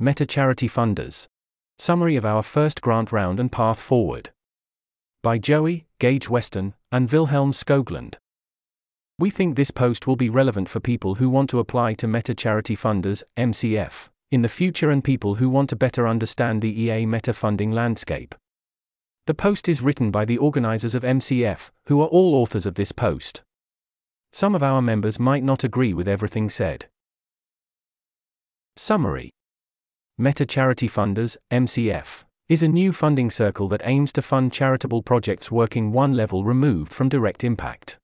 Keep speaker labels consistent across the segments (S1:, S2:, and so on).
S1: Meta Charity Funders. Summary of our first grant round and path forward. By Joey, Gage Weston, and Vilhelm Skoglund. We think this post will be relevant for people who want to apply to Meta Charity Funders, MCF, in the future and people who want to better understand the EA meta funding landscape. The post is written by the organizers of MCF, who are all authors of this post. Some of our members might not agree with everything said. Summary Meta Charity Funders, MCF, is a new funding circle that aims to fund charitable projects working one level removed from direct impact.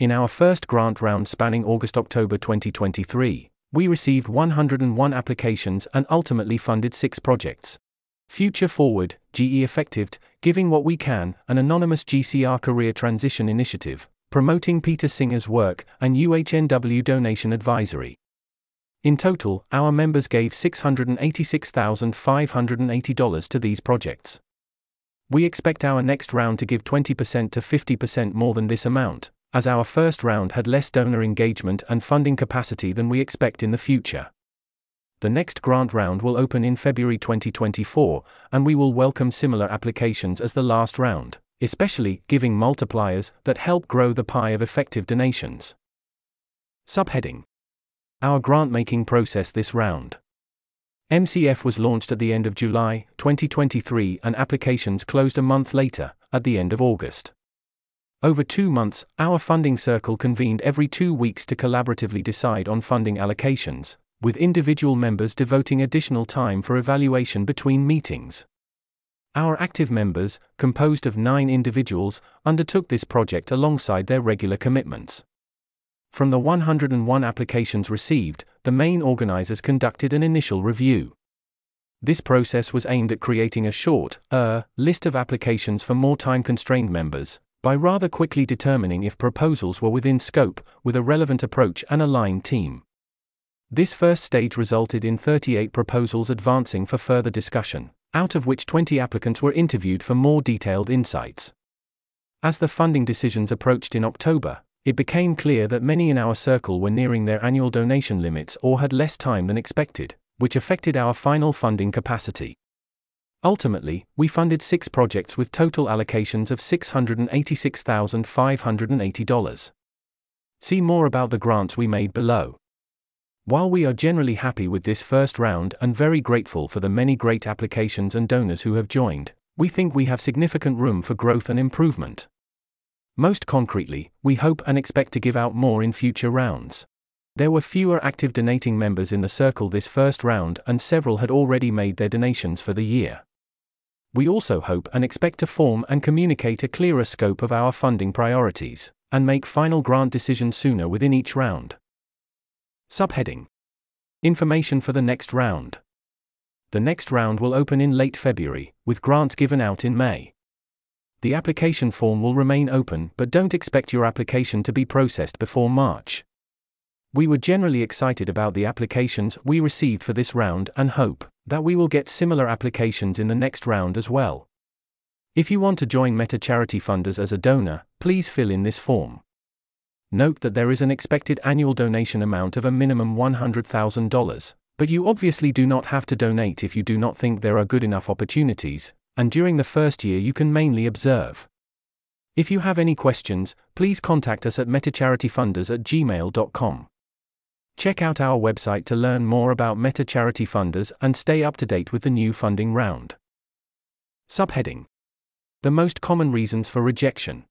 S1: In our first grant round spanning August October 2023, we received 101 applications and ultimately funded six projects. Future Forward, Ge Effektivt, Giving What We Can, an anonymous GCR career transition initiative, promoting Peter Singer's work, and UHNW Donation Advisory. In total, our members gave $686,580 to these projects. We expect our next round to give 20% to 50% more than this amount, as our first round had less donor engagement and funding capacity than we expect in the future. The next grant round will open in February 2024, and we will welcome similar applications as the last round, especially giving multipliers that help grow the pie of effective donations. Subheading Our grant making process this round. MCF was launched at the end of July 2023 and applications closed a month later, at the end of August. Over two months, our funding circle convened every two weeks to collaboratively decide on funding allocations, with individual members devoting additional time for evaluation between meetings. Our active members, composed of nine individuals, undertook this project alongside their regular commitments. From the 101 applications received, the main organizers conducted an initial review. This process was aimed at creating a short, er, list of applications for more time constrained members, by rather quickly determining if proposals were within scope, with a relevant approach and aligned team. This first stage resulted in 38 proposals advancing for further discussion, out of which 20 applicants were interviewed for more detailed insights. As the funding decisions approached in October, it became clear that many in our circle were nearing their annual donation limits or had less time than expected, which affected our final funding capacity. Ultimately, we funded six projects with total allocations of $686,580. See more about the grants we made below. While we are generally happy with this first round and very grateful for the many great applications and donors who have joined, we think we have significant room for growth and improvement. Most concretely, we hope and expect to give out more in future rounds. There were fewer active donating members in the circle this first round, and several had already made their donations for the year. We also hope and expect to form and communicate a clearer scope of our funding priorities, and make final grant decisions sooner within each round. Subheading Information for the next round. The next round will open in late February, with grants given out in May. The application form will remain open, but don't expect your application to be processed before March. We were generally excited about the applications we received for this round and hope that we will get similar applications in the next round as well. If you want to join Meta Charity Funders as a donor, please fill in this form. Note that there is an expected annual donation amount of a minimum $100,000, but you obviously do not have to donate if you do not think there are good enough opportunities, and during the first year you can mainly observe. If you have any questions, please contact us at metacharityfunders at gmail.com. Check out our website to learn more about Meta Charity Funders and stay up to date with the new funding round. Subheading The most common reasons for rejection.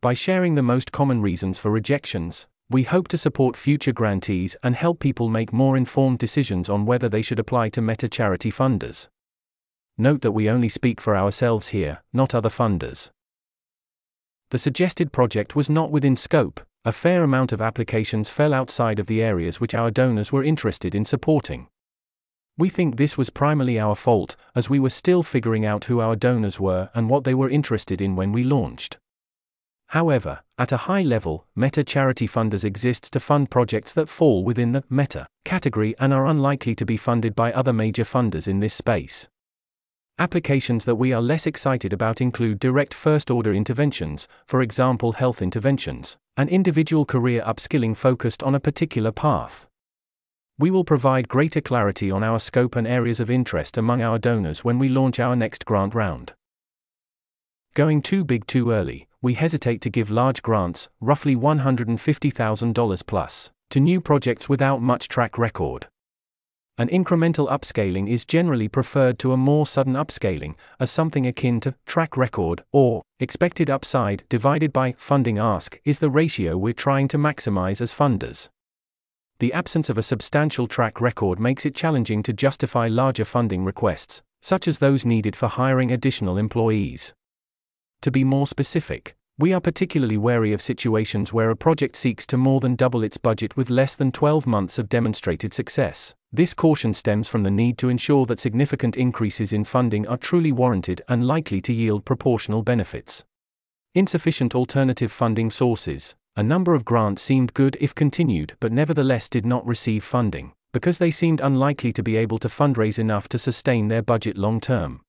S1: By sharing the most common reasons for rejections, we hope to support future grantees and help people make more informed decisions on whether they should apply to Meta Charity Funders. Note that we only speak for ourselves here, not other funders. The suggested project was not within scope, a fair amount of applications fell outside of the areas which our donors were interested in supporting. We think this was primarily our fault, as we were still figuring out who our donors were and what they were interested in when we launched. However, at a high level, Meta Charity Funders exists to fund projects that fall within the Meta category and are unlikely to be funded by other major funders in this space. Applications that we are less excited about include direct first order interventions, for example, health interventions, and individual career upskilling focused on a particular path. We will provide greater clarity on our scope and areas of interest among our donors when we launch our next grant round. Going too big too early, we hesitate to give large grants, roughly $150,000 plus, to new projects without much track record. An incremental upscaling is generally preferred to a more sudden upscaling, as something akin to track record or expected upside divided by funding ask is the ratio we're trying to maximize as funders. The absence of a substantial track record makes it challenging to justify larger funding requests, such as those needed for hiring additional employees. To be more specific, we are particularly wary of situations where a project seeks to more than double its budget with less than 12 months of demonstrated success. This caution stems from the need to ensure that significant increases in funding are truly warranted and likely to yield proportional benefits. Insufficient alternative funding sources. A number of grants seemed good if continued but nevertheless did not receive funding, because they seemed unlikely to be able to fundraise enough to sustain their budget long term.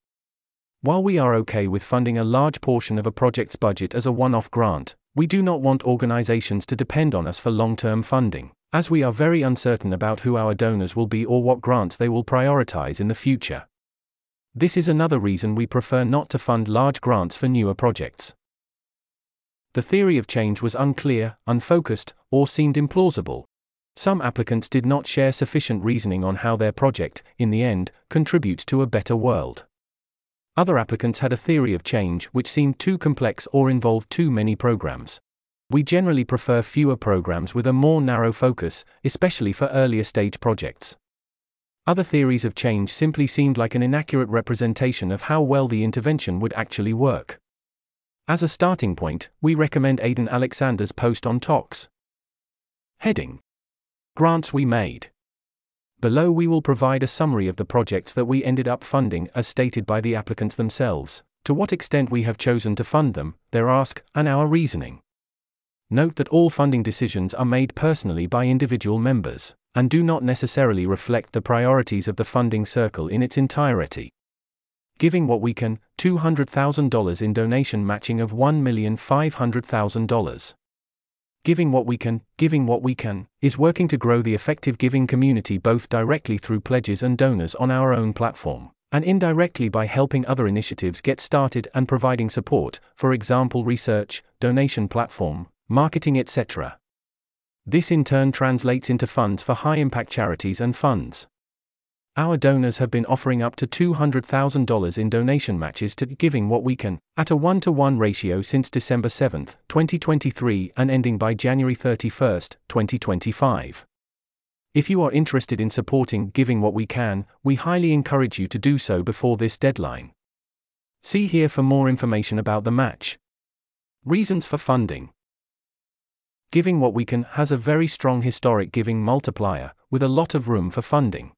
S1: While we are okay with funding a large portion of a project's budget as a one off grant, we do not want organizations to depend on us for long term funding, as we are very uncertain about who our donors will be or what grants they will prioritize in the future. This is another reason we prefer not to fund large grants for newer projects. The theory of change was unclear, unfocused, or seemed implausible. Some applicants did not share sufficient reasoning on how their project, in the end, contributes to a better world. Other applicants had a theory of change which seemed too complex or involved too many programs. We generally prefer fewer programs with a more narrow focus, especially for earlier stage projects. Other theories of change simply seemed like an inaccurate representation of how well the intervention would actually work. As a starting point, we recommend Aidan Alexander's post on TOCS. Heading Grants we made. Below we will provide a summary of the projects that we ended up funding as stated by the applicants themselves, to what extent we have chosen to fund them, their ask, and our reasoning. Note that all funding decisions are made personally by individual members, and do not necessarily reflect the priorities of the funding circle in its entirety. Giving what we can, $200,000 in donation matching of $1,500,000. Giving What We Can, Giving What We Can, is working to grow the effective giving community both directly through pledges and donors on our own platform, and indirectly by helping other initiatives get started and providing support, for example, research, donation platform, marketing, etc. This in turn translates into funds for high impact charities and funds. Our donors have been offering up to $200,000 in donation matches to Giving What We Can, at a 1 to 1 ratio since December 7, 2023, and ending by January 31, 2025. If you are interested in supporting Giving What We Can, we highly encourage you to do so before this deadline. See here for more information about the match. Reasons for funding Giving What We Can has a very strong historic giving multiplier, with a lot of room for funding.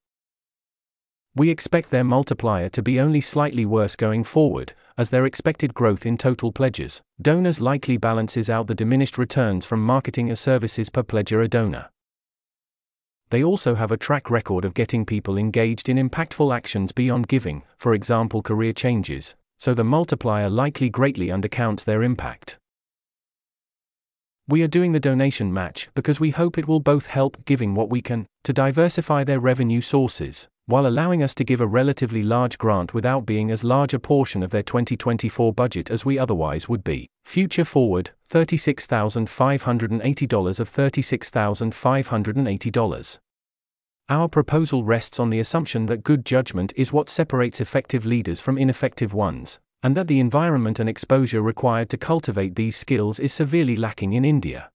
S1: We expect their multiplier to be only slightly worse going forward, as their expected growth in total pledges, donors likely balances out the diminished returns from marketing a services per pledger a donor. They also have a track record of getting people engaged in impactful actions beyond giving, for example, career changes, so the multiplier likely greatly undercounts their impact. We are doing the donation match because we hope it will both help giving what we can to diversify their revenue sources, while allowing us to give a relatively large grant without being as large a portion of their 2024 budget as we otherwise would be. Future Forward, $36,580 of $36,580. Our proposal rests on the assumption that good judgment is what separates effective leaders from ineffective ones, and that the environment and exposure required to cultivate these skills is severely lacking in India.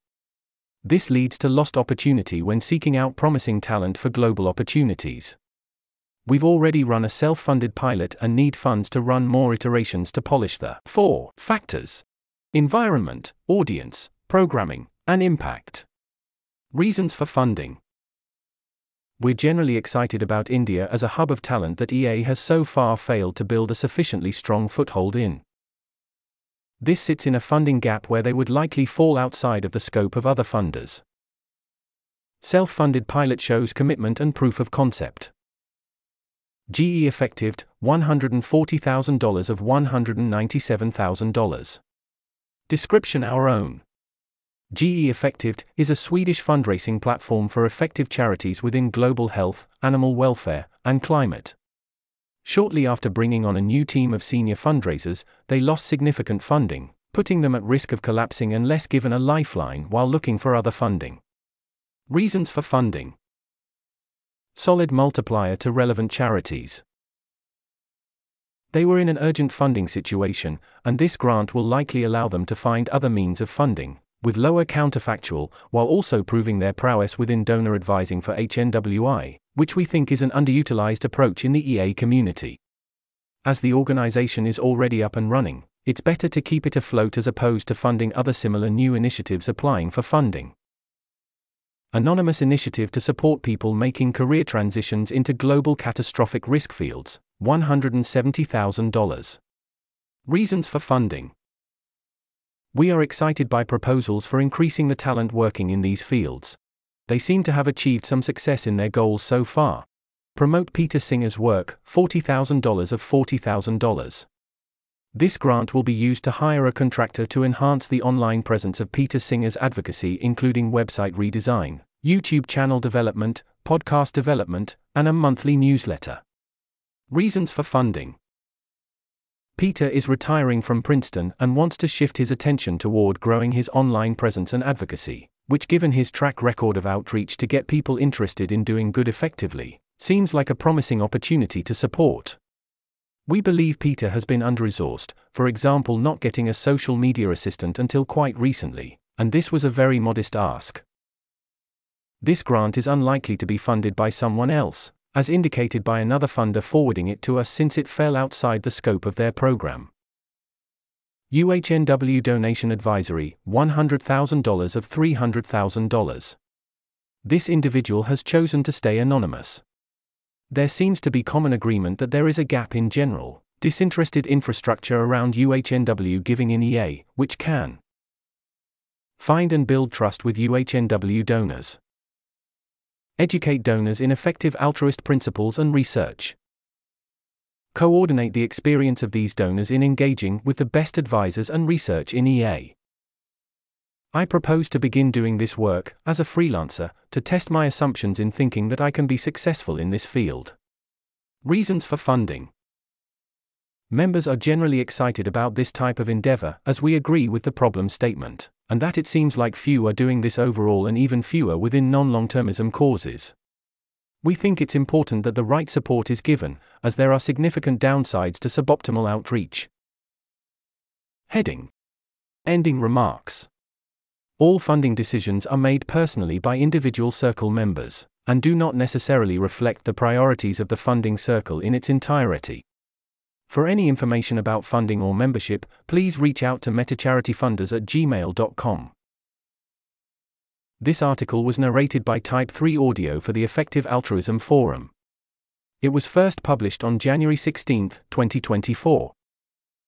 S1: This leads to lost opportunity when seeking out promising talent for global opportunities. We've already run a self funded pilot and need funds to run more iterations to polish the four factors environment, audience, programming, and impact. Reasons for funding we're generally excited about India as a hub of talent that EA has so far failed to build a sufficiently strong foothold in. This sits in a funding gap where they would likely fall outside of the scope of other funders. Self funded pilot shows commitment and proof of concept. Ge Effektivt $140,000 of $197,000. Description Our own. Ge Effektivt is a Swedish fundraising platform for effective charities within global health, animal welfare, and climate. Shortly after bringing on a new team of senior fundraisers, they lost significant funding, putting them at risk of collapsing unless given a lifeline while looking for other funding. Reasons for funding Solid multiplier to relevant charities. They were in an urgent funding situation, and this grant will likely allow them to find other means of funding, with lower counterfactual, while also proving their prowess within donor advising for HNWI, which we think is an underutilized approach in the EA community. As the organization is already up and running, it's better to keep it afloat as opposed to funding other similar new initiatives applying for funding. Anonymous initiative to support people making career transitions into global catastrophic risk fields, $170,000. Reasons for funding. We are excited by proposals for increasing the talent working in these fields. They seem to have achieved some success in their goals so far. Promote Peter Singer's work, $40,000 of $40,000. This grant will be used to hire a contractor to enhance the online presence of Peter Singer's advocacy, including website redesign, YouTube channel development, podcast development, and a monthly newsletter. Reasons for funding Peter is retiring from Princeton and wants to shift his attention toward growing his online presence and advocacy, which, given his track record of outreach to get people interested in doing good effectively, seems like a promising opportunity to support. We believe Peter has been under resourced, for example, not getting a social media assistant until quite recently, and this was a very modest ask. This grant is unlikely to be funded by someone else, as indicated by another funder forwarding it to us since it fell outside the scope of their program. UHNW Donation Advisory $100,000 of $300,000. This individual has chosen to stay anonymous. There seems to be common agreement that there is a gap in general, disinterested infrastructure around UHNW giving in EA, which can find and build trust with UHNW donors. Educate donors in effective altruist principles and research. Coordinate the experience of these donors in engaging with the best advisors and research in EA. I propose to begin doing this work, as a freelancer, to test my assumptions in thinking that I can be successful in this field. Reasons for funding. Members are generally excited about this type of endeavor as we agree with the problem statement and that it seems like few are doing this overall and even fewer within non long termism causes. We think it's important that the right support is given, as there are significant downsides to suboptimal outreach. Heading Ending remarks. All funding decisions are made personally by individual circle members, and do not necessarily reflect the priorities of the funding circle in its entirety. For any information about funding or membership, please reach out to metacharityfunders at gmail.com. This article was narrated by Type 3 Audio for the Effective Altruism Forum. It was first published on January 16, 2024.